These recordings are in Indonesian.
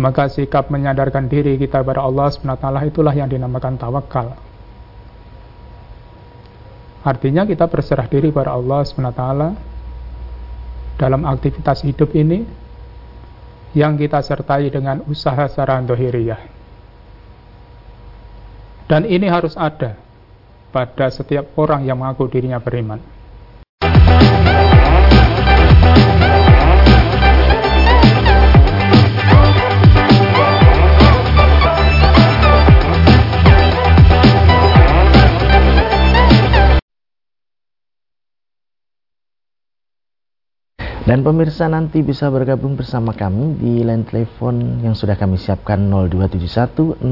Maka sikap menyadarkan diri kita kepada Allah SWT itulah yang dinamakan tawakal. Artinya kita berserah diri kepada Allah SWT dalam aktivitas hidup ini yang kita sertai dengan usaha secara dohiriyah. Dan ini harus ada pada setiap orang yang mengaku dirinya beriman. Dan pemirsa nanti bisa bergabung bersama kami di line telepon yang sudah kami siapkan 0271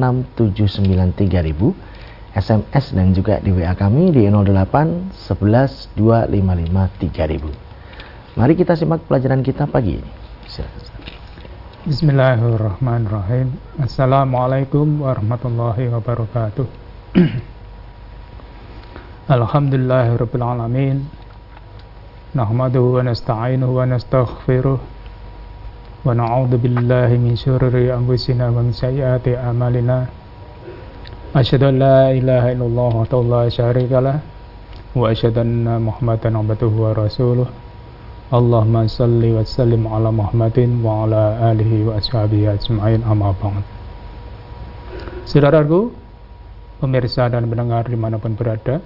SMS dan juga di WA kami di 08 11 255 3000. Mari kita simak pelajaran kita pagi ini. Bismillahirrahmanirrahim. Assalamualaikum warahmatullahi wabarakatuh. Alhamdulillahirabbil alamin. نحمده ونستعينه ونستغفره ونعوذ بالله من شرور أنفسنا ومن سيئات أعمالنا أشهد أن لا إله إلا الله وحده لا شريك له وأشهد أن محمدا عبده ورسوله اللهم صل وسلم على محمد وعلى آله وأصحابه أجمعين أما بعد Saudaraku, pemirsa dan pendengar di mana pun berada,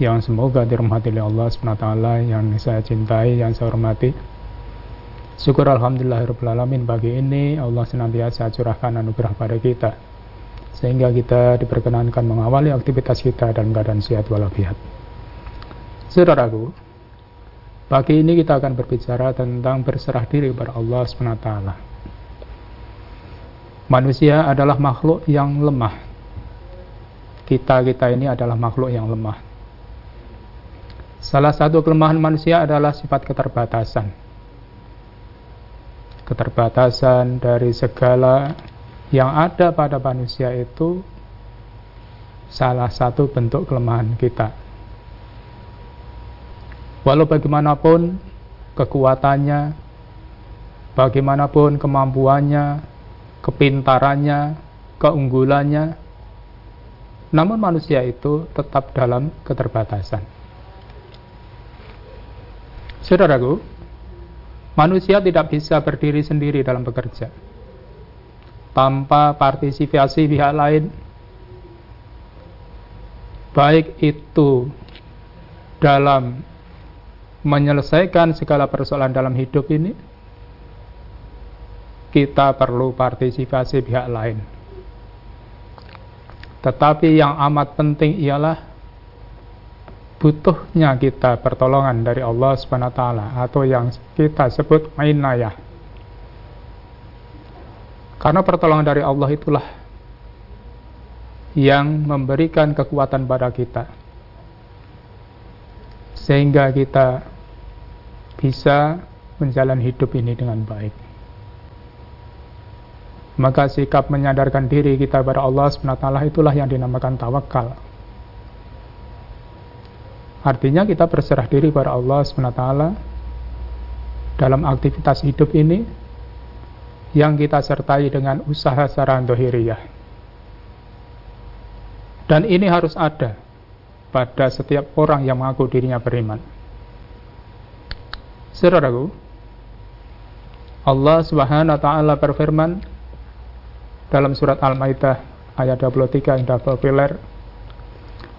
yang semoga dirahmati oleh Allah SWT yang saya cintai, yang saya hormati. Syukur Alhamdulillahirrahmanirrahim pagi ini Allah senantiasa curahkan anugerah pada kita sehingga kita diperkenankan mengawali aktivitas kita dalam keadaan sehat walafiat. Saudaraku, pagi ini kita akan berbicara tentang berserah diri kepada Allah SWT. Manusia adalah makhluk yang lemah. Kita-kita ini adalah makhluk yang lemah Salah satu kelemahan manusia adalah sifat keterbatasan. Keterbatasan dari segala yang ada pada manusia itu salah satu bentuk kelemahan kita. Walau bagaimanapun kekuatannya, bagaimanapun kemampuannya, kepintarannya, keunggulannya, namun manusia itu tetap dalam keterbatasan. Saudaraku, manusia tidak bisa berdiri sendiri dalam bekerja tanpa partisipasi pihak lain, baik itu dalam menyelesaikan segala persoalan dalam hidup ini, kita perlu partisipasi pihak lain. Tetapi yang amat penting ialah butuhnya kita pertolongan dari Allah Subhanahu wa taala atau yang kita sebut ainayah. Karena pertolongan dari Allah itulah yang memberikan kekuatan pada kita. Sehingga kita bisa menjalani hidup ini dengan baik. Maka sikap menyadarkan diri kita pada Allah SWT itulah yang dinamakan tawakal. Artinya kita berserah diri pada Allah SWT dalam aktivitas hidup ini yang kita sertai dengan usaha secara dohiriyah. Dan ini harus ada pada setiap orang yang mengaku dirinya beriman. Saudaraku, Allah Subhanahu wa taala berfirman dalam surat Al-Maidah ayat 23 hingga 24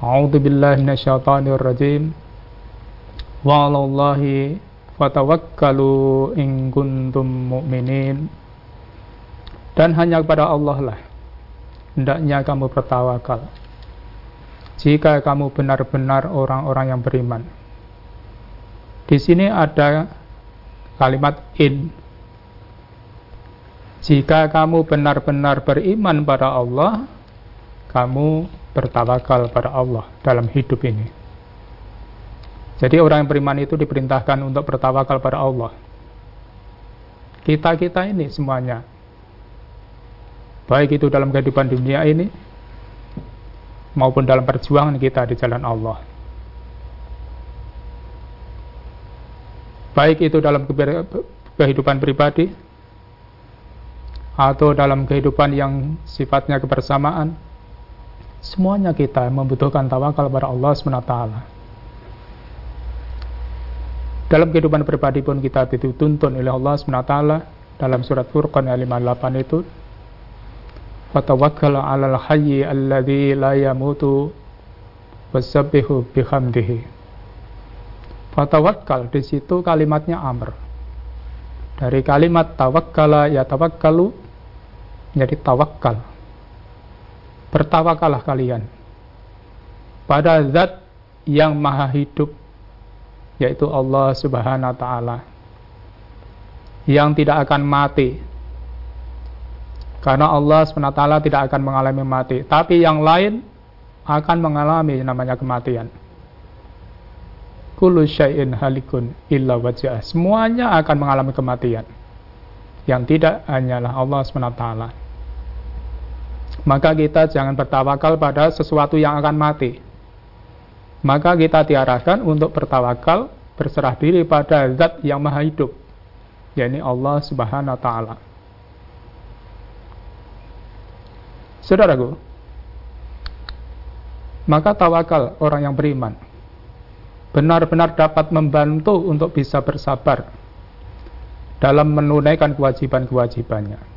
أعوذ بالله من الشيطان الرجيم وعلى الله fatawakkalu in kuntum mu'minin. Dan hanya kepada Allah lah hendaknya kamu bertawakal. Jika kamu benar-benar orang-orang yang beriman. Di sini ada kalimat in. Jika kamu benar-benar beriman pada Allah kamu bertawakal pada Allah dalam hidup ini. Jadi orang yang beriman itu diperintahkan untuk bertawakal pada Allah. Kita-kita ini semuanya, baik itu dalam kehidupan dunia ini, maupun dalam perjuangan kita di jalan Allah. Baik itu dalam kehidupan pribadi, atau dalam kehidupan yang sifatnya kebersamaan, semuanya kita membutuhkan tawakal pada Allah SWT. Dalam kehidupan pribadi pun kita dituntun oleh Allah SWT dalam surat Furqan ayat 58 itu Fatawakkal 'alal hayyi alladhi la yamutu wasabbihu bihamdihi. Fatawakkal di situ kalimatnya amr. Dari kalimat tawakkala ya tawakkalu menjadi tawakal. Bertawakalah kalian. Pada zat yang maha hidup yaitu Allah Subhanahu wa taala yang tidak akan mati. Karena Allah SWT tidak akan mengalami mati tapi yang lain akan mengalami namanya kematian. Kullu syai'in halikun illa wajah. Semuanya akan mengalami kematian. Yang tidak hanyalah Allah SWT maka kita jangan bertawakal pada sesuatu yang akan mati. Maka kita diarahkan untuk bertawakal, berserah diri pada zat yang maha hidup, yakni Allah Subhanahu wa taala. Saudaraku, maka tawakal orang yang beriman benar-benar dapat membantu untuk bisa bersabar dalam menunaikan kewajiban-kewajibannya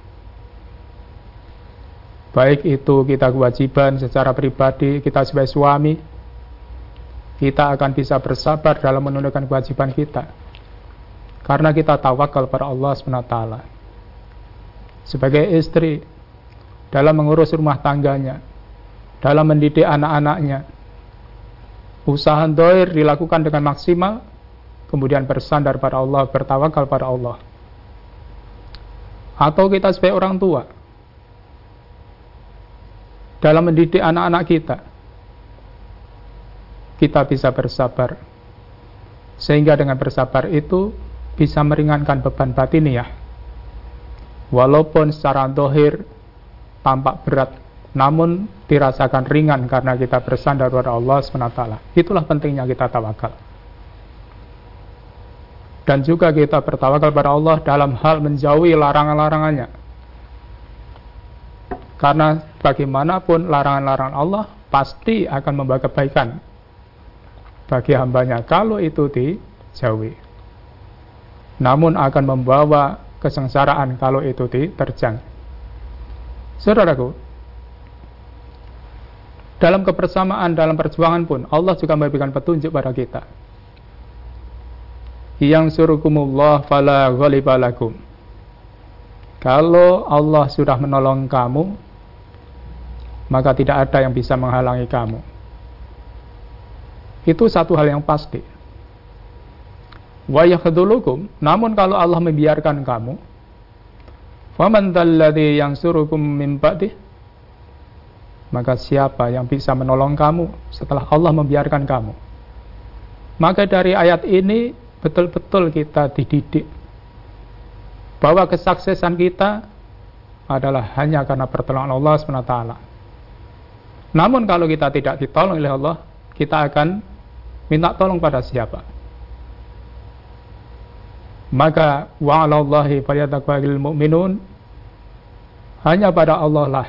baik itu kita kewajiban secara pribadi, kita sebagai suami, kita akan bisa bersabar dalam menunaikan kewajiban kita. Karena kita tawakal pada Allah SWT. Sebagai istri, dalam mengurus rumah tangganya, dalam mendidik anak-anaknya, usaha doir dilakukan dengan maksimal, kemudian bersandar pada Allah, bertawakal pada Allah. Atau kita sebagai orang tua, dalam mendidik anak-anak kita. Kita bisa bersabar. Sehingga dengan bersabar itu bisa meringankan beban batiniah. Walaupun secara dohir tampak berat, namun dirasakan ringan karena kita bersandar pada Allah SWT. Itulah pentingnya kita tawakal. Dan juga kita bertawakal pada Allah dalam hal menjauhi larangan-larangannya karena bagaimanapun larangan-larangan Allah pasti akan membawa kebaikan bagi hambanya kalau itu dijauhi. Namun akan membawa kesengsaraan kalau itu diterjang. Saudaraku, dalam kebersamaan, dalam perjuangan pun Allah juga memberikan petunjuk pada kita. Yang surukumullah fala ghalibalakum. Kalau Allah sudah menolong kamu, maka tidak ada yang bisa menghalangi kamu. Itu satu hal yang pasti. Wa namun kalau Allah membiarkan kamu, faman dalladhi yang surukum min maka siapa yang bisa menolong kamu setelah Allah membiarkan kamu? Maka dari ayat ini betul-betul kita dididik bahwa kesuksesan kita adalah hanya karena pertolongan Allah SWT. Namun kalau kita tidak ditolong oleh Allah, kita akan minta tolong pada siapa? Maka wa'alallahi falyatakwalil mu'minun hanya pada Allah lah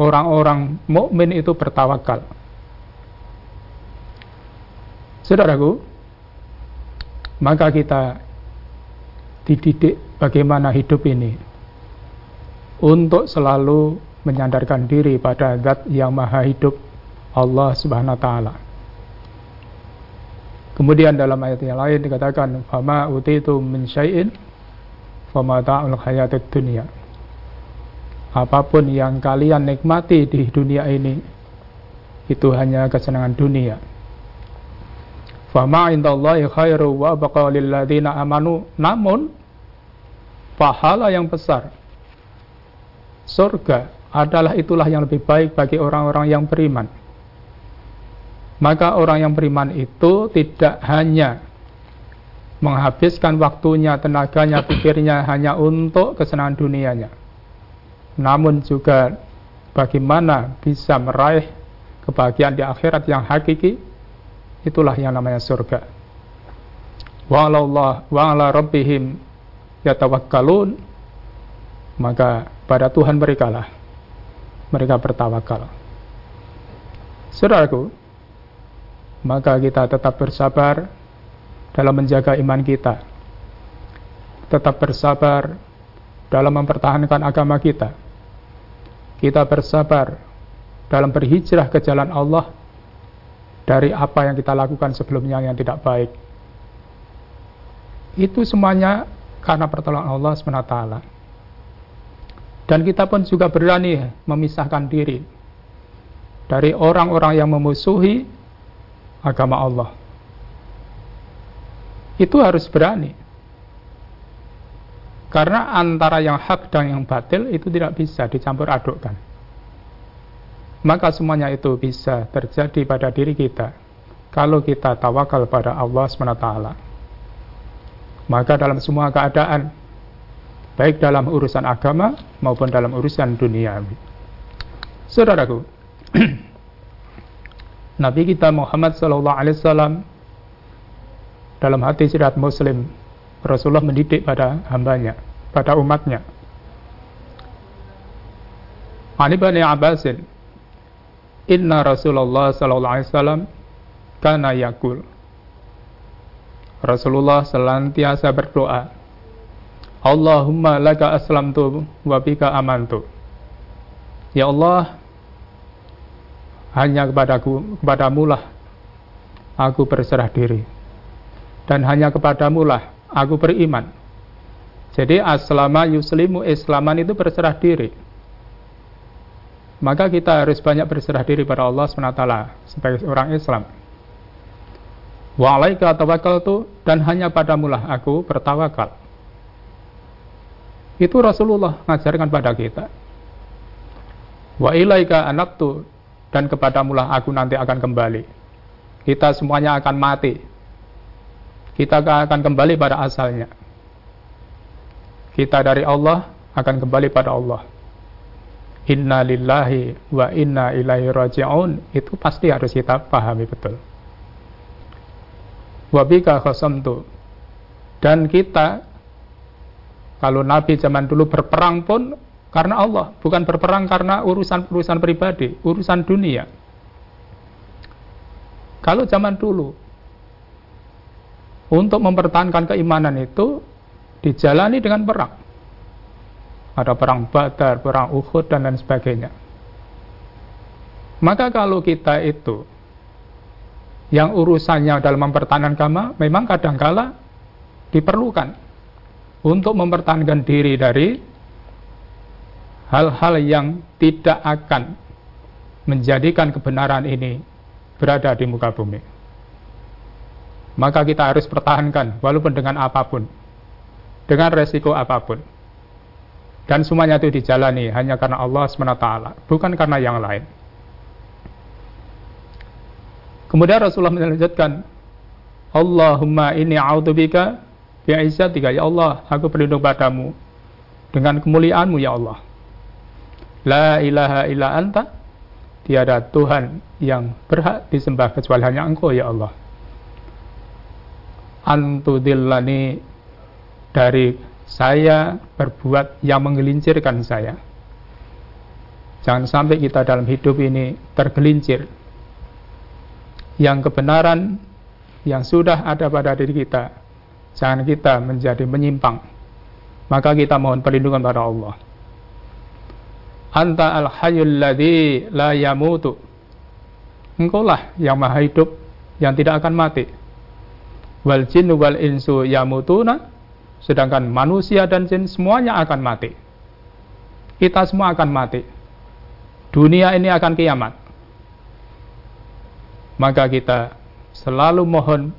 orang-orang mukmin itu bertawakal. Saudaraku, maka kita dididik bagaimana hidup ini untuk selalu menyandarkan diri pada zat yang maha hidup Allah subhanahu wa ta'ala. Kemudian dalam ayat yang lain dikatakan fama utitu min syai'in fama ta'ul hayatid dunia. Apa pun yang kalian nikmati di dunia ini itu hanya kesenangan dunia. Fama indallahi khairu wa baqa amanu. Namun pahala yang besar surga adalah itulah yang lebih baik bagi orang-orang yang beriman. Maka orang yang beriman itu tidak hanya menghabiskan waktunya, tenaganya, pikirnya hanya untuk kesenangan dunianya. Namun juga bagaimana bisa meraih kebahagiaan di akhirat yang hakiki, itulah yang namanya surga. Wa ala rabbihim yatawakkalun maka kepada Tuhan mereka mereka bertawakal. Saudaraku, maka kita tetap bersabar dalam menjaga iman kita. Tetap bersabar dalam mempertahankan agama kita. Kita bersabar dalam berhijrah ke jalan Allah dari apa yang kita lakukan sebelumnya yang tidak baik. Itu semuanya karena pertolongan Allah SWT. Dan kita pun juga berani memisahkan diri dari orang-orang yang memusuhi agama Allah. Itu harus berani. Karena antara yang hak dan yang batil itu tidak bisa dicampur adukkan maka semuanya itu bisa terjadi pada diri kita kalau kita tawakal pada Allah SWT. Maka dalam semua keadaan, baik dalam urusan agama maupun dalam urusan dunia. Saudaraku, Nabi kita Muhammad SAW dalam hati sirat Muslim, Rasulullah mendidik pada hambanya, pada umatnya. Ali bin Abbasin Inna Rasulullah sallallahu alaihi wasallam kana yakul. Rasulullah senantiasa berdoa. Allahumma laka aslamtu wa bika amantu. Ya Allah, hanya kepadaku, kepadamu lah aku berserah diri. Dan hanya kepadamu lah aku beriman. Jadi aslama yuslimu islaman itu berserah diri maka kita harus banyak berserah diri pada Allah SWT sebagai orang Islam. Wa alaika tawakkaltu dan hanya padamu lah aku bertawakal. Itu Rasulullah mengajarkan pada kita. Wa ilaika anaktu dan kepadamu lah aku nanti akan kembali. Kita semuanya akan mati. Kita akan kembali pada asalnya. Kita dari Allah akan kembali pada Allah inna lillahi wa inna ilaihi raji'un itu pasti harus kita pahami betul wabika khosamtu dan kita kalau Nabi zaman dulu berperang pun karena Allah bukan berperang karena urusan-urusan pribadi urusan dunia. Kalau zaman dulu untuk mempertahankan keimanan itu dijalani dengan perang. Ada perang Badar, perang Uhud dan lain sebagainya. Maka kalau kita itu yang urusannya dalam mempertahankan agama memang kadangkala diperlukan untuk mempertahankan diri dari hal-hal yang tidak akan menjadikan kebenaran ini berada di muka bumi. Maka kita harus pertahankan walaupun dengan apa pun, dengan resiko apa pun. Dan semuanya itu dijalani hanya karena Allah SWT, bukan karena yang lain. Kemudian Rasulullah melanjutkan, Allahumma ini a'udzubika bi'izzatika ya Allah, aku berlindung padamu dengan kemuliaanmu ya Allah. La ilaha illa anta, tiada Tuhan yang berhak disembah kecuali hanya Engkau ya Allah. Antudillani dari saya berbuat yang menggelincirkan saya. Jangan sampai kita dalam hidup ini tergelincir. Yang kebenaran yang sudah ada pada diri kita, jangan kita menjadi menyimpang. Maka kita mohon perlindungan pada Allah. Anta al-hayyul ladzi la yamutu. Engkaulah yang maha hidup yang tidak akan mati. Wal jinnu wal insu yamutuna Sedangkan manusia dan jin semuanya akan mati. Kita semua akan mati. Dunia ini akan kiamat. Maka kita selalu mohon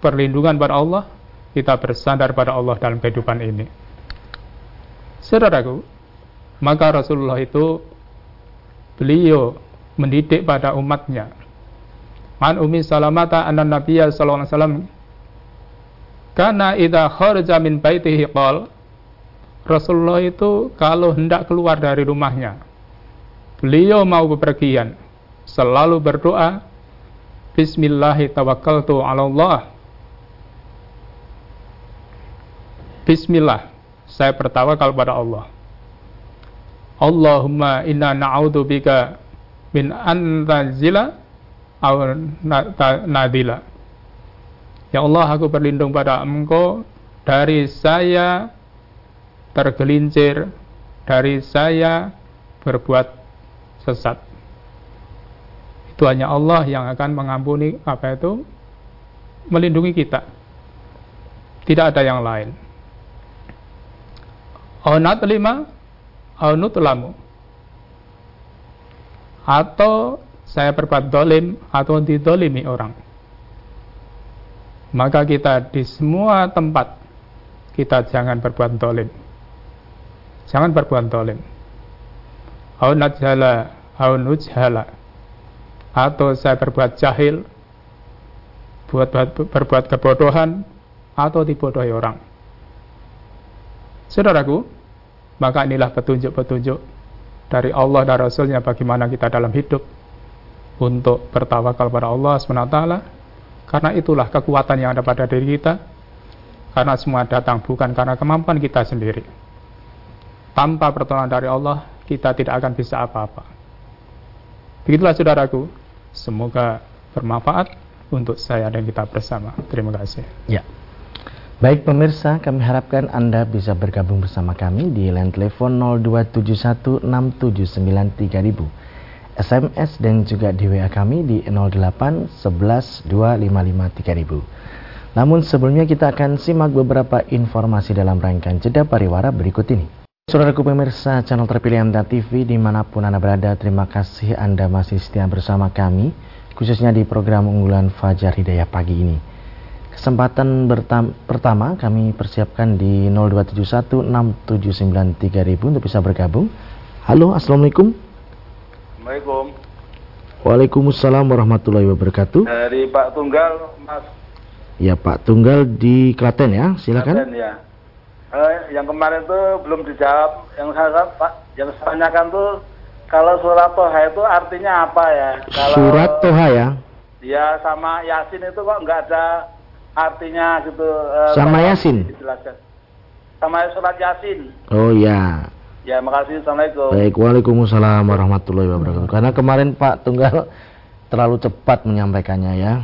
perlindungan pada Allah, kita bersandar pada Allah dalam kehidupan ini. Saudaraku, maka Rasulullah itu beliau mendidik pada umatnya. An Umi Salamata anna Nabiya sallallahu alaihi karena idza kharaja min baitihi qol Rasulullah itu kalau hendak keluar dari rumahnya beliau mau bepergian selalu berdoa Bismillahi tawakkaltu 'ala Allah Bismillah saya bertawakal pada Allah Allahumma inna bika min antazila aw nadila. Ya Allah, aku berlindung pada Engkau dari saya tergelincir, dari saya berbuat sesat. Itu hanya Allah yang akan mengampuni apa itu melindungi kita. Tidak ada yang lain. Onat lima, onut lamu. Atau saya berbuat dolim atau didolimi orang. Maka kita di semua tempat kita jangan berbuat dolim. Jangan berbuat dolim. Au najhala, au nujhala. Atau saya berbuat jahil, buat berbuat kebodohan, atau dibodohi orang. Saudaraku, maka inilah petunjuk-petunjuk dari Allah dan Rasulnya bagaimana kita dalam hidup untuk bertawakal pada Allah SWT karena itulah kekuatan yang ada pada diri kita. Karena semua datang bukan karena kemampuan kita sendiri. Tanpa pertolongan dari Allah kita tidak akan bisa apa-apa. Begitulah saudaraku. Semoga bermanfaat untuk saya dan kita bersama. Terima kasih. Ya Baik pemirsa, kami harapkan Anda bisa bergabung bersama kami di line telepon 02716793000 SMS dan juga di WA kami di 08 11 255 3000. Namun sebelumnya kita akan simak beberapa informasi dalam rangkaian jeda pariwara berikut ini. Saudaraku pemirsa channel terpilih Anda TV di mana pun Anda berada, terima kasih Anda masih setia bersama kami, khususnya di program unggulan Fajar Hidayah pagi ini. Kesempatan pertama kami persiapkan di 02716793000 untuk bisa bergabung. Halo, Assalamualaikum. Assalamualaikum. Waalaikumsalam warahmatullahi wabarakatuh. Dari Pak Tunggal, Mas. Ya Pak Tunggal di Klaten ya, silakan. Klaten ya. Eh, yang kemarin tuh belum dijawab. Yang saya Pak, yang saya tanyakan tuh kalau surat Toha itu artinya apa ya? Kalau, surat Toha ya? Ya sama Yasin itu kok nggak ada artinya gitu. Eh, sama Yasin. Dijelaskan. Sama surat Yasin. Oh ya. Ya, makasih. Assalamualaikum. Baik, Waalaikumsalam warahmatullahi wabarakatuh. Karena kemarin Pak Tunggal terlalu cepat menyampaikannya ya.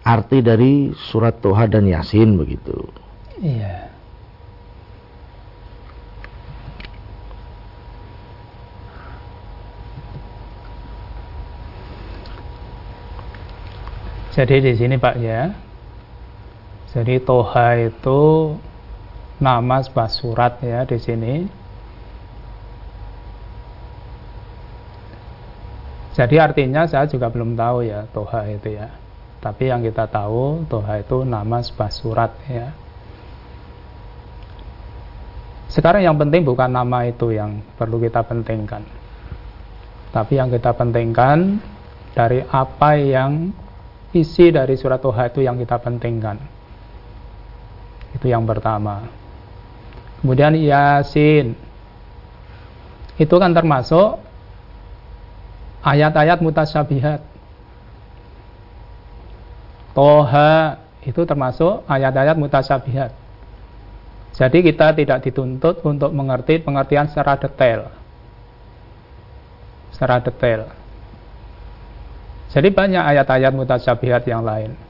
Arti dari surat Toha dan Yasin begitu. Iya. Jadi di sini Pak ya. Jadi Toha itu nama sebuah surat ya di sini Jadi artinya saya juga belum tahu ya Toha itu ya. Tapi yang kita tahu Toha itu nama sebuah surat ya. Sekarang yang penting bukan nama itu yang perlu kita pentingkan. Tapi yang kita pentingkan dari apa yang isi dari surat Toha itu yang kita pentingkan. Itu yang pertama. Kemudian Yasin. Itu kan termasuk ayat-ayat mutasyabihat. Toha itu termasuk ayat-ayat mutasyabihat. Jadi kita tidak dituntut untuk mengerti pengertian secara detail. Secara detail. Jadi banyak ayat-ayat mutasyabihat yang lain.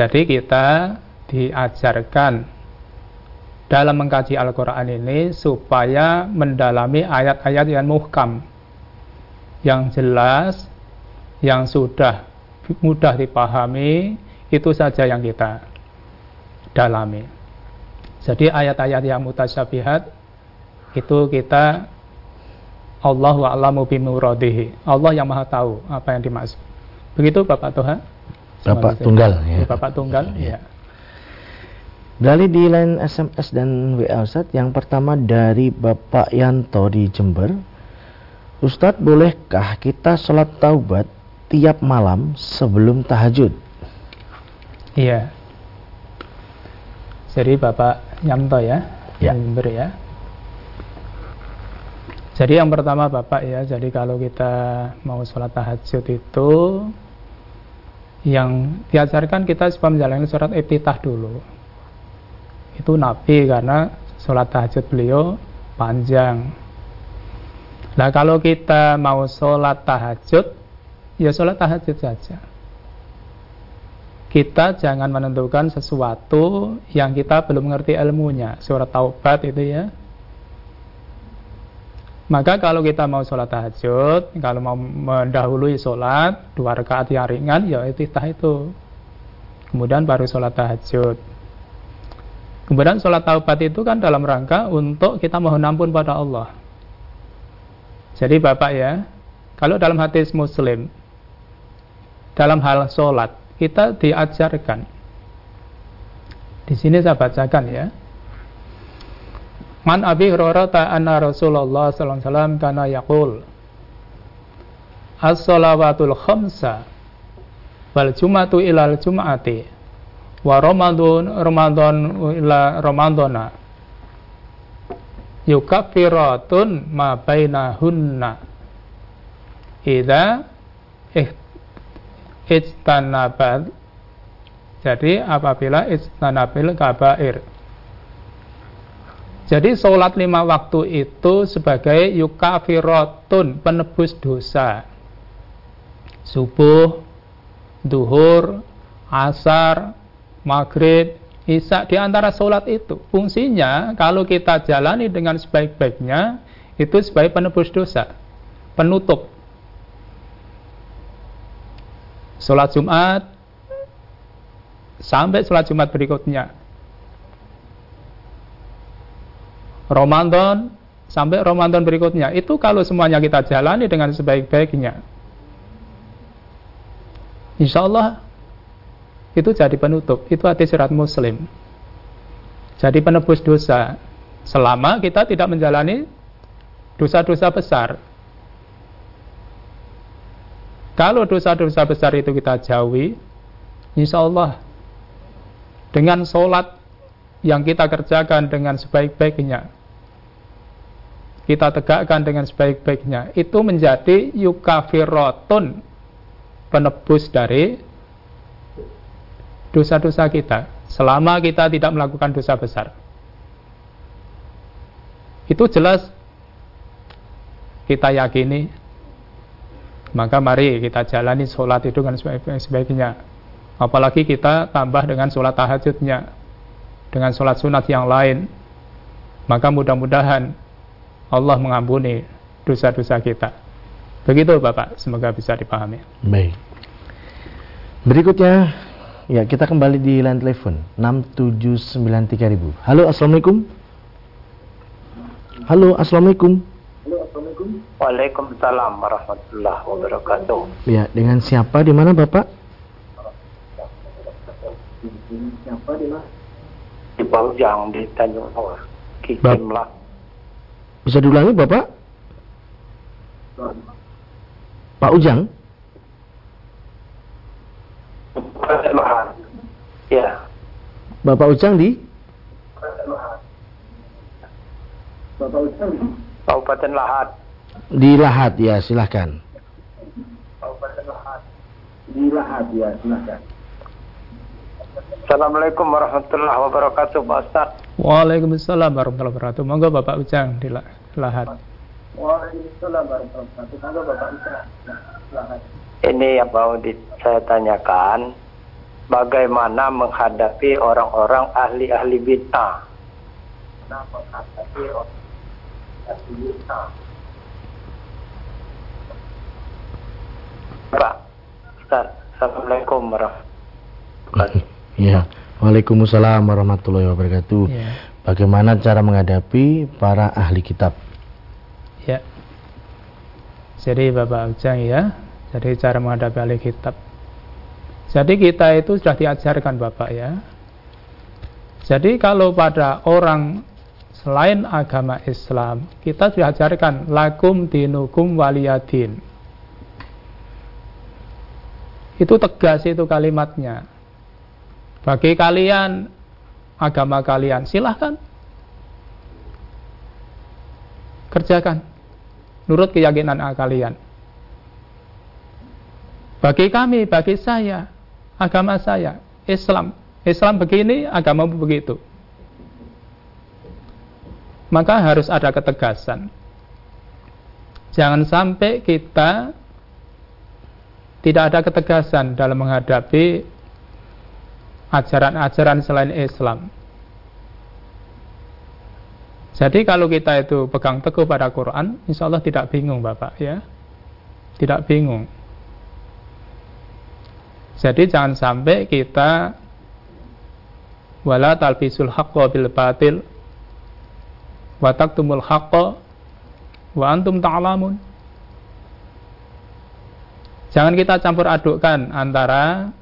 Jadi kita diajarkan dalam mengkaji Al-Quran ini supaya mendalami ayat-ayat yang muhkam. Yang jelas yang sudah mudah dipahami itu saja yang kita dalami. Jadi ayat-ayat yang mutasyabihat itu kita Allah wa alamu bimuradihi Allah yang maha tahu apa yang dimaksud. Begitu Bapak Tuhan Bapak Tunggal ya. Bapak Tunggal ya, ya. Dari di line SMS dan WA Ustaz, yang pertama dari Bapak Yanto di Jember. Ustadz, bolehkah kita sholat taubat tiap malam sebelum tahajud? Iya. Jadi Bapak Yanto ya, ya. Jember ya. Jadi yang pertama Bapak ya, jadi kalau kita mau sholat tahajud itu yang diajarkan kita supaya menjalani sholat iftitah dulu itu Nabi karena sholat tahajud beliau panjang. Nah kalau kita mau sholat tahajud, ya sholat tahajud saja. Kita jangan menentukan sesuatu yang kita belum mengerti ilmunya. Surat Taubat itu ya. Maka kalau kita mau sholat tahajud, kalau mau mendahului sholat, dua rakaat yang ringan, ya iftitah itu. Kemudian baru sholat tahajud. Kemudian sholat taubat itu kan dalam rangka untuk kita mohon ampun pada Allah. Jadi Bapak ya, kalau dalam hadis Muslim, dalam hal sholat, kita diajarkan. Di sini saya bacakan ya. Man Abi Hurairah anna Rasulullah sallallahu alaihi wasallam kana yaqul As-salawatul khamsa wal jumatu ilal jum'ati wa Ramadan Ramadan ila Ramadana yukaffiratun ma bainahunna idza ijtanabat. Jadi apabila ijtanabil kabair jadi sholat lima waktu itu sebagai yukafiratun penebus dosa subuh duhur asar maghrib, isya di antara sholat itu. Fungsinya kalau kita jalani dengan sebaik-baiknya itu sebagai penebus dosa, penutup. Sholat Jumat sampai sholat Jumat berikutnya. Ramadan sampai Ramadan berikutnya. Itu kalau semuanya kita jalani dengan sebaik-baiknya. Insya Allah itu jadi penutup. Itu hati surat muslim. Jadi penebus dosa. Selama kita tidak menjalani dosa-dosa besar. Kalau dosa-dosa besar itu kita jauhi, insya Allah dengan sholat yang kita kerjakan dengan sebaik-baiknya, kita tegakkan dengan sebaik-baiknya, itu menjadi yukafirotun penebus dari dosa-dosa kita selama kita tidak melakukan dosa besar. Itu jelas kita yakini. Maka mari kita jalani sholat itu dengan sebaik-baiknya. Apalagi kita tambah dengan sholat tahajudnya. Dengan sholat sunat yang lain. Maka mudah-mudahan Allah mengampuni dosa-dosa kita. Begitu Bapak, semoga bisa dipahami. Baik. Berikutnya Ya, kita kembali di line telepon 6793000. Halo, Assalamualaikum. Halo, Assalamualaikum. Halo, Assalamualaikum. Waalaikumsalam warahmatullahi wabarakatuh. Ya, dengan siapa di mana, Bapak? Siapa di mana? Di di Tanjung Bawah. Kikimlah. Bisa diulangi, Bapak? Pak Ujang? Ya. Bapak Ujang di? Bapak Ujang di? Kabupaten Lahat. Di Lahat ya, silahkan. Kabupaten Lahat. Di Lahat ya, silahkan. Assalamualaikum warahmatullahi wabarakatuh, Pak Ustaz. Waalaikumsalam warahmatullahi wabarakatuh. Monggo Bapak Ujang di Lahat. Waalaikumsalam warahmatullahi wabarakatuh. Monggo Bapak Ujang. Lahat. Ini yang mau saya tanyakan bagaimana menghadapi orang-orang ahli-ahli bid'ah. menghadapi orang ahli bid'ah. Pak, Ustaz, Assalamualaikum warahmatullahi wabarakatuh. Ya, Waalaikumsalam warahmatullahi wabarakatuh. Ya. Bagaimana cara menghadapi para ahli kitab? Ya. Jadi Bapak Ujang ya, jadi cara menghadapi ahli kitab. Jadi kita itu sudah diajarkan Bapak ya. Jadi kalau pada orang selain agama Islam, kita diajarkan lakum dinukum waliyadin. Itu tegas itu kalimatnya. Bagi kalian agama kalian silahkan kerjakan nurut keyakinan kalian. Bagi kami, bagi saya, agama saya, Islam. Islam begini, agama begitu. maka harus ada ketegasan. Jangan sampai kita tidak ada ketegasan dalam menghadapi ajaran-ajaran selain Islam. Jadi kalau kita itu pegang teguh pada Quran, insya Allah tidak bingung Bapak ya. Tidak bingung. Jadi jangan sampai kita wala talbisul haqqo bil batil wa taktumul haqqo wa antum ta'lamun. Jangan kita campur adukkan antara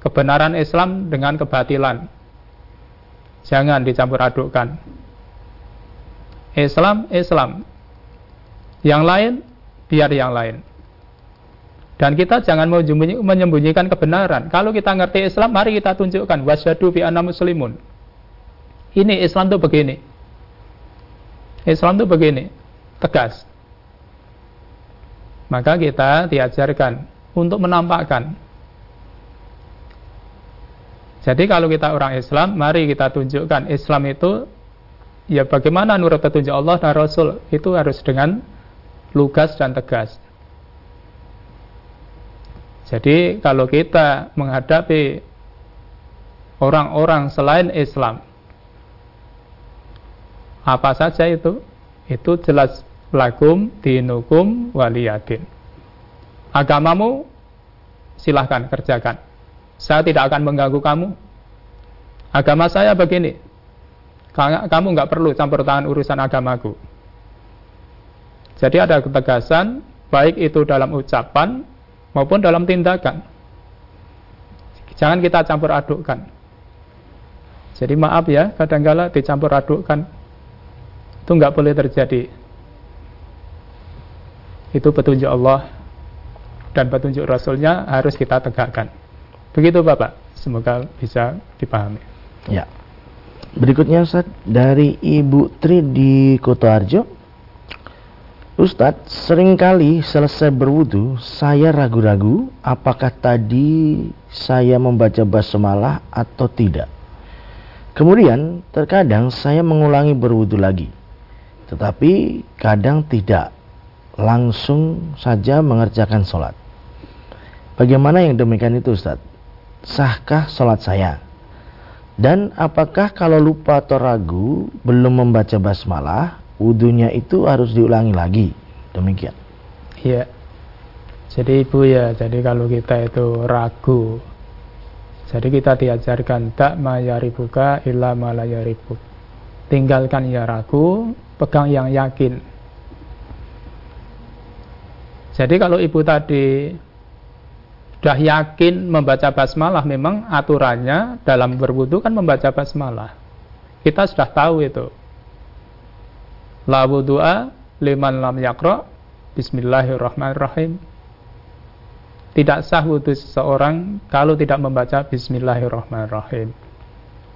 kebenaran Islam dengan kebatilan. Jangan dicampur adukkan. Islam, Islam. Yang lain, biar yang lain. Dan kita jangan menyembunyikan kebenaran. Kalau kita ngerti Islam, mari kita tunjukkan. Wasyadu bi anna muslimun. Ini Islam itu begini. Islam itu begini tegas. Maka kita diajarkan untuk menampakkan. Jadi kalau kita orang Islam, mari kita tunjukkan Islam itu ya bagaimana nurut petunjuk Allah dan Rasul itu harus dengan lugas dan tegas. Jadi kalau kita menghadapi orang-orang selain Islam, apa saja itu? Itu jelas lakum dinukum waliyadin. Agamamu silahkan kerjakan. Saya tidak akan mengganggu kamu. Agama saya begini. Kamu nggak perlu campur tangan urusan agamaku. Jadi ada ketegasan, baik itu dalam ucapan maupun dalam tindakan. Jangan kita campur adukkan. Jadi maaf ya, kadang-kala dicampur adukkan. Itu nggak boleh terjadi itu petunjuk Allah dan petunjuk Rasulnya harus kita tegakkan. Begitu Bapak, semoga bisa dipahami. Ya. Berikutnya Ustaz dari Ibu Tri di Kotoarjo. Ustadz, sering kali selesai berwudu, saya ragu-ragu apakah tadi saya membaca basmalah atau tidak. Kemudian, terkadang saya mengulangi berwudu lagi. Tetapi kadang tidak langsung saja mengerjakan sholat. Bagaimana yang demikian itu Ustaz? Sahkah sholat saya? Dan apakah kalau lupa atau ragu belum membaca basmalah, wudhunya itu harus diulangi lagi? Demikian. Iya. Jadi ibu ya, jadi kalau kita itu ragu, jadi kita diajarkan tak mayaribuka illa malayaribuk. Tinggalkan ya ragu, pegang yang yakin. Jadi kalau ibu tadi sudah yakin membaca basmalah, memang aturannya dalam berwudu kan membaca basmalah. Kita sudah tahu itu. La wudu'a liman lam yakra Bismillahirrahmanirrahim. Tidak sah wudhu seseorang kalau tidak membaca Bismillahirrahmanirrahim.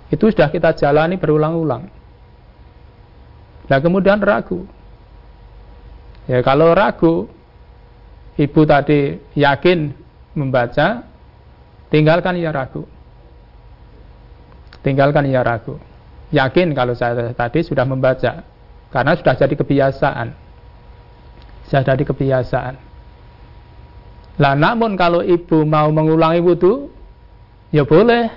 Itu sudah kita jalani berulang-ulang. Nah kemudian ragu. Ya kalau ragu, ibu tadi yakin membaca, tinggalkan ia ragu. Tinggalkan ia ragu. Yakin kalau saya tadi sudah membaca, karena sudah jadi kebiasaan. Sudah jadi kebiasaan. Lah namun kalau ibu mau mengulangi wudhu, ya boleh.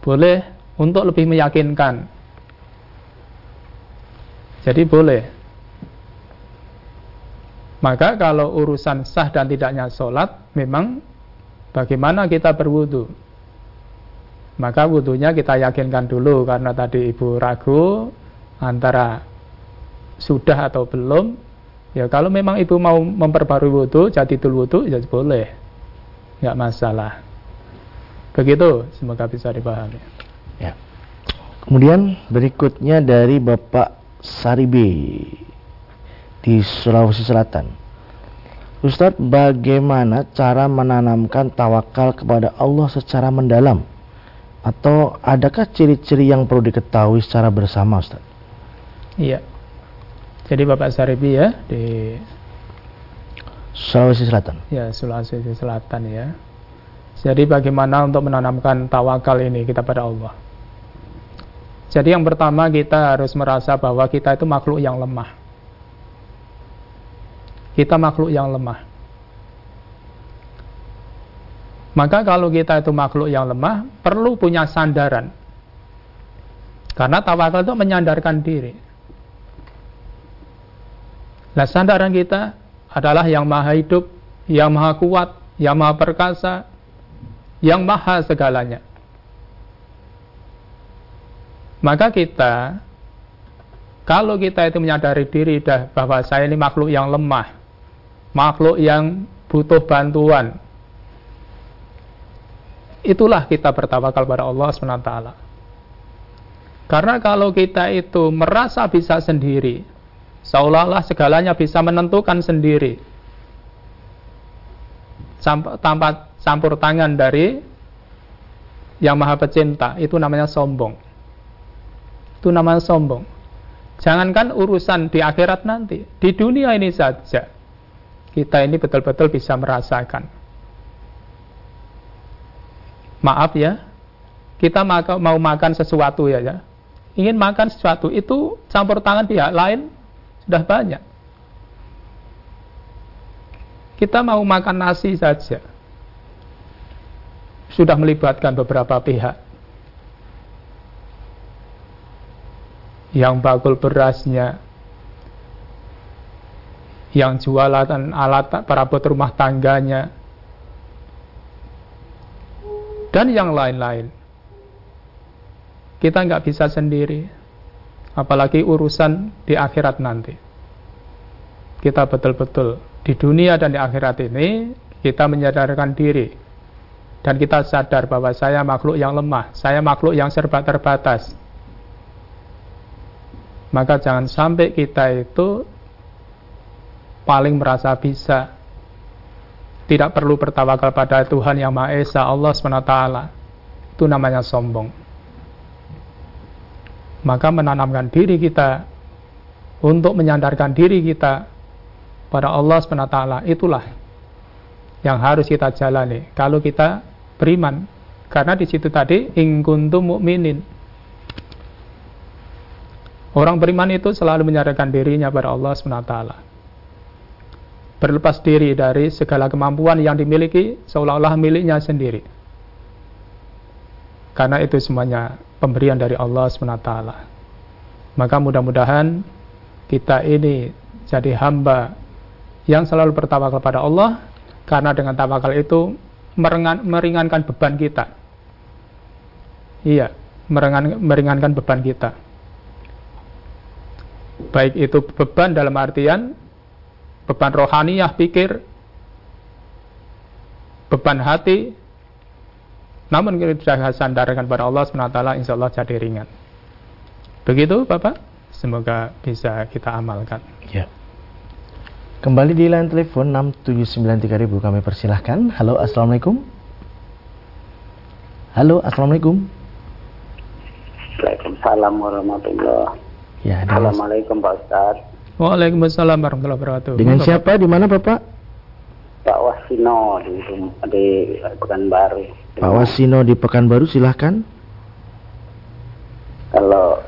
Boleh untuk lebih meyakinkan. Jadi boleh. Maka kalau urusan sah dan tidaknya sholat, memang bagaimana kita berwudu. Maka wudhunya kita yakinkan dulu karena tadi ibu ragu antara sudah atau belum. Ya kalau memang ibu mau memperbarui wudhu, jadi tul wudhu, ya boleh. Nggak masalah. Begitu, semoga bisa dipahami. Ya. Kemudian berikutnya dari Bapak Saribi di Sulawesi Selatan. Ustadz, bagaimana cara menanamkan tawakal kepada Allah secara mendalam? Atau adakah ciri-ciri yang perlu diketahui secara bersama, Ustadz? Iya. Jadi Bapak Saribi ya di Sulawesi Selatan. Ya, Sulawesi Selatan ya. Jadi bagaimana untuk menanamkan tawakal ini kita pada Allah? Jadi yang pertama kita harus merasa bahwa kita itu makhluk yang lemah. Kita makhluk yang lemah. Maka kalau kita itu makhluk yang lemah, perlu punya sandaran. Karena tawakal itu menyandarkan diri. Nah sandaran kita adalah yang maha hidup, yang maha kuat, yang maha perkasa, yang maha segalanya. Maka kita, kalau kita itu menyadari diri dah bahwa saya ini makhluk yang lemah, makhluk yang butuh bantuan, itulah kita bertawakal pada Allah SWT. Karena kalau kita itu merasa bisa sendiri, seolah-olah segalanya bisa menentukan sendiri, tanpa campur tangan dari yang maha pecinta, itu namanya sombong. Itu namanya sombong. Jangankan urusan di akhirat nanti, di dunia ini saja kita ini betul-betul bisa merasakan. Maaf ya, kita mau makan sesuatu ya, ya. Ingin makan sesuatu itu campur tangan pihak lain sudah banyak. Kita mau makan nasi saja. Sudah melibatkan beberapa pihak. yang bakul berasnya, yang jualan alat perabot rumah tangganya, dan yang lain-lain. Kita nggak bisa sendiri, apalagi urusan di akhirat nanti. Kita betul-betul di dunia dan di akhirat ini kita menyadarkan diri dan kita sadar bahwa saya makhluk yang lemah, saya makhluk yang serba terbatas, maka jangan sampai kita itu paling merasa bisa. Tidak perlu bertawakal pada Tuhan yang Maha Esa Allah SWT itu namanya sombong. Maka menanamkan diri kita untuk menyandarkan diri kita pada Allah SWT itulah yang harus kita jalani. Kalau kita beriman karena di situ tadi ingkuntum mukminin Orang beriman itu selalu menyadarkan dirinya pada Allah SWT. Berlepas diri dari segala kemampuan yang dimiliki seolah-olah miliknya sendiri. Karena itu semuanya pemberian dari Allah SWT. Maka mudah-mudahan kita ini jadi hamba yang selalu bertawakal pada Allah karena dengan tawakal itu meringankan beban kita. Iya, meringankan beban kita baik itu beban dalam artian beban rohaniyah pikir. Beban hati. Namun kita sudah sandarkan pada Allah SWT insya Allah jadi ringan. Begitu Bapak? Semoga bisa kita amalkan. Ya. Kembali di line telepon 6793000 kami persilahkan. Halo Assalamualaikum. Halo Assalamualaikum. Waalaikumsalam warahmatullahi Ya, Assalamualaikum Pak Ustaz. Waalaikumsalam warahmatullahi wabarakatuh. Dengan siapa? Di mana Bapak? Pak Wasino di, di Pekanbaru. Pak Wasino di Pekanbaru, silahkan. Kalau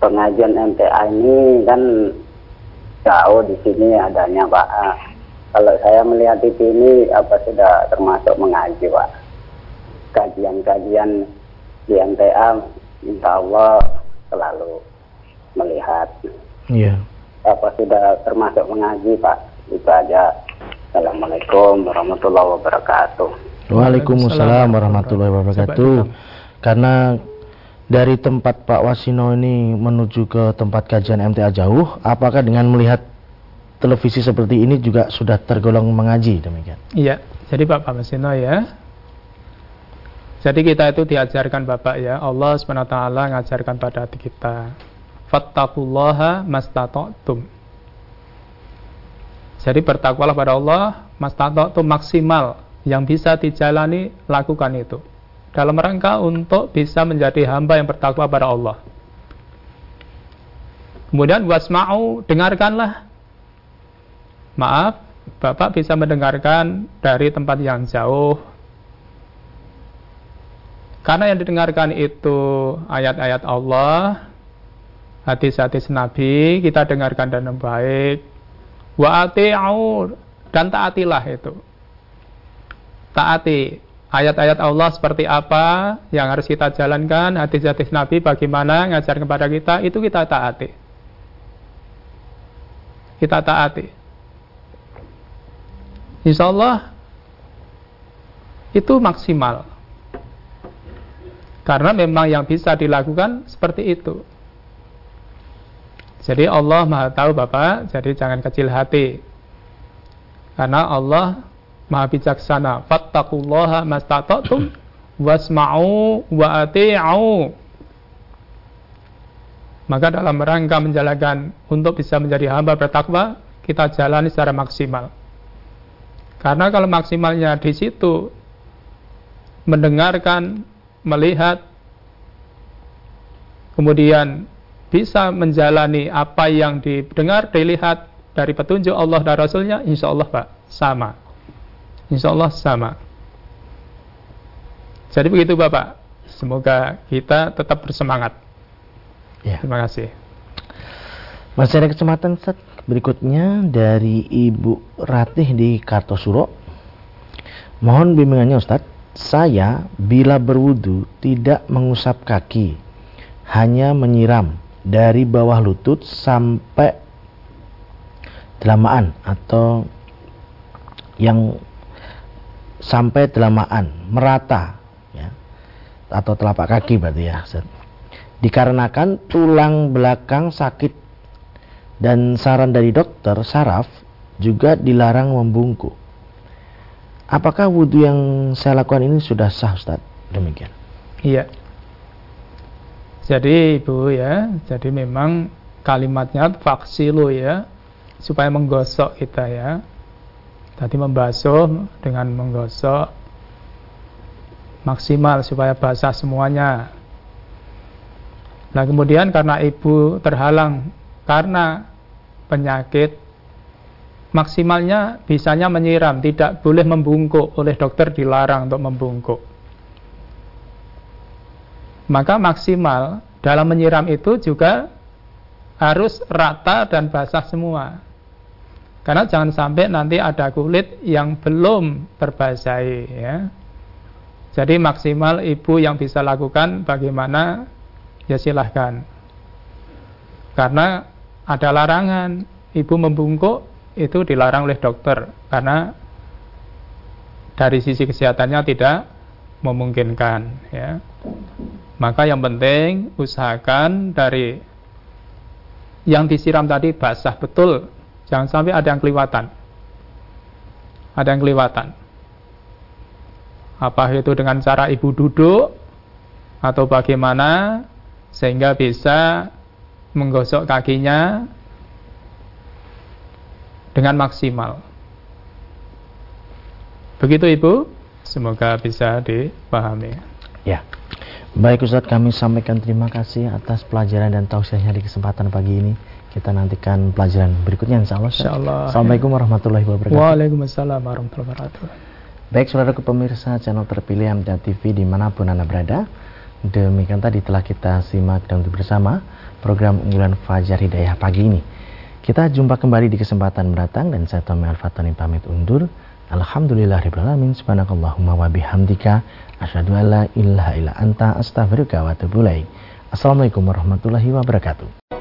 pengajian MTA ini kan jauh di sini adanya Pak. Kalau saya melihat di sini apa sudah termasuk mengaji Pak. Kajian-kajian di MTA insya Allah selalu melihat. Iya. Apa sudah termasuk mengaji Pak? Itu aja. Assalamualaikum warahmatullahi wabarakatuh. Waalaikumsalam warahmatullahi wabarakatuh. Karena dari tempat Pak Wasino ini menuju ke tempat kajian MTA jauh, apakah dengan melihat televisi seperti ini juga sudah tergolong mengaji demikian? Iya, jadi Pak Pak Wasino ya. Jadi kita itu diajarkan Bapak ya, Allah SWT ngajarkan pada hati kita fattaqullaha mastata'tum. Jadi bertakwalah pada Allah mastata'tum maksimal yang bisa dijalani lakukan itu dalam rangka untuk bisa menjadi hamba yang bertakwa pada Allah. Kemudian wasma'u dengarkanlah. Maaf, Bapak bisa mendengarkan dari tempat yang jauh. Karena yang didengarkan itu ayat-ayat Allah, hadis-hadis Nabi, kita dengarkan dengan baik. Wa ati'u dan taatilah itu. Taati ayat-ayat Allah seperti apa yang harus kita jalankan, hadis-hadis Nabi bagaimana ngajar kepada kita, itu kita taati. Kita taati. Insya Allah itu maksimal karena memang yang bisa dilakukan seperti itu. Jadi Allah Maha tahu Bapak, jadi jangan kecil hati. Karena Allah Maha bijaksana. Fattaqullaha mastata'tum wasma'u wa ati'u. Maka dalam rangka menjalankan untuk bisa menjadi hamba bertakwa, kita jalani secara maksimal. Karena kalau maksimalnya di situ mendengarkan melihat, kemudian bisa menjalani apa yang didengar, dilihat dari petunjuk Allah dan Rasulnya, insya Allah Pak, sama. Insya Allah sama. Jadi begitu Bapak, semoga kita tetap bersemangat. Ya. Terima kasih. Masih ada kesempatan set berikutnya dari Ibu Ratih di Kartosuro. Mohon bimbingannya Ustadz saya bila berwudu tidak mengusap kaki, hanya menyiram dari bawah lutut sampai delamaan atau yang sampai delamaan merata ya atau telapak kaki berarti ya dikarenakan tulang belakang sakit dan saran dari dokter saraf juga dilarang membungkuk Apakah wudhu yang saya lakukan ini sudah sah Ustaz? Demikian. Iya. Jadi Ibu ya, jadi memang kalimatnya faksilu ya, supaya menggosok kita ya. Tadi membasuh dengan menggosok maksimal supaya basah semuanya. Nah kemudian karena ibu terhalang karena penyakit maksimalnya bisanya menyiram, tidak boleh membungkuk. Oleh dokter dilarang untuk membungkuk. Maka maksimal dalam menyiram itu juga harus rata dan basah semua. Karena jangan sampai nanti ada kulit yang belum terbasahi ya. Jadi maksimal ibu yang bisa lakukan bagaimana ya silahkan. Karena ada larangan ibu membungkuk itu dilarang oleh dokter karena dari sisi kesehatannya tidak memungkinkan ya. Maka yang penting usahakan dari yang disiram tadi basah betul, jangan sampai ada yang kelewatan. Ada yang kelewatan. Apa itu dengan cara ibu duduk atau bagaimana sehingga bisa menggosok kakinya dengan maksimal. Begitu Ibu, semoga bisa dipahami. Ya. Baik Ustaz, kami sampaikan terima kasih atas pelajaran dan tausiahnya di kesempatan pagi ini. Kita nantikan pelajaran berikutnya insya Allah. Insya Allah. Assalamualaikum warahmatullahi wabarakatuh. Waalaikumsalam warahmatullahi wabarakatuh. Baik saudara pemirsa channel terpilih Amda TV di mana pun Anda berada. Demikian tadi telah kita simak dan bersama program unggulan Fajar Hidayah pagi ini. Kita jumpa kembali di kesempatan mendatang dan saya Tommy Al-Fatani pamit undur. Alhamdulillahirrahmanirrahim. Subhanakallahumma wa bihamdika. Asyadu alla ilaha illa anta astaghfiruka wa atubu Assalamualaikum warahmatullahi wabarakatuh.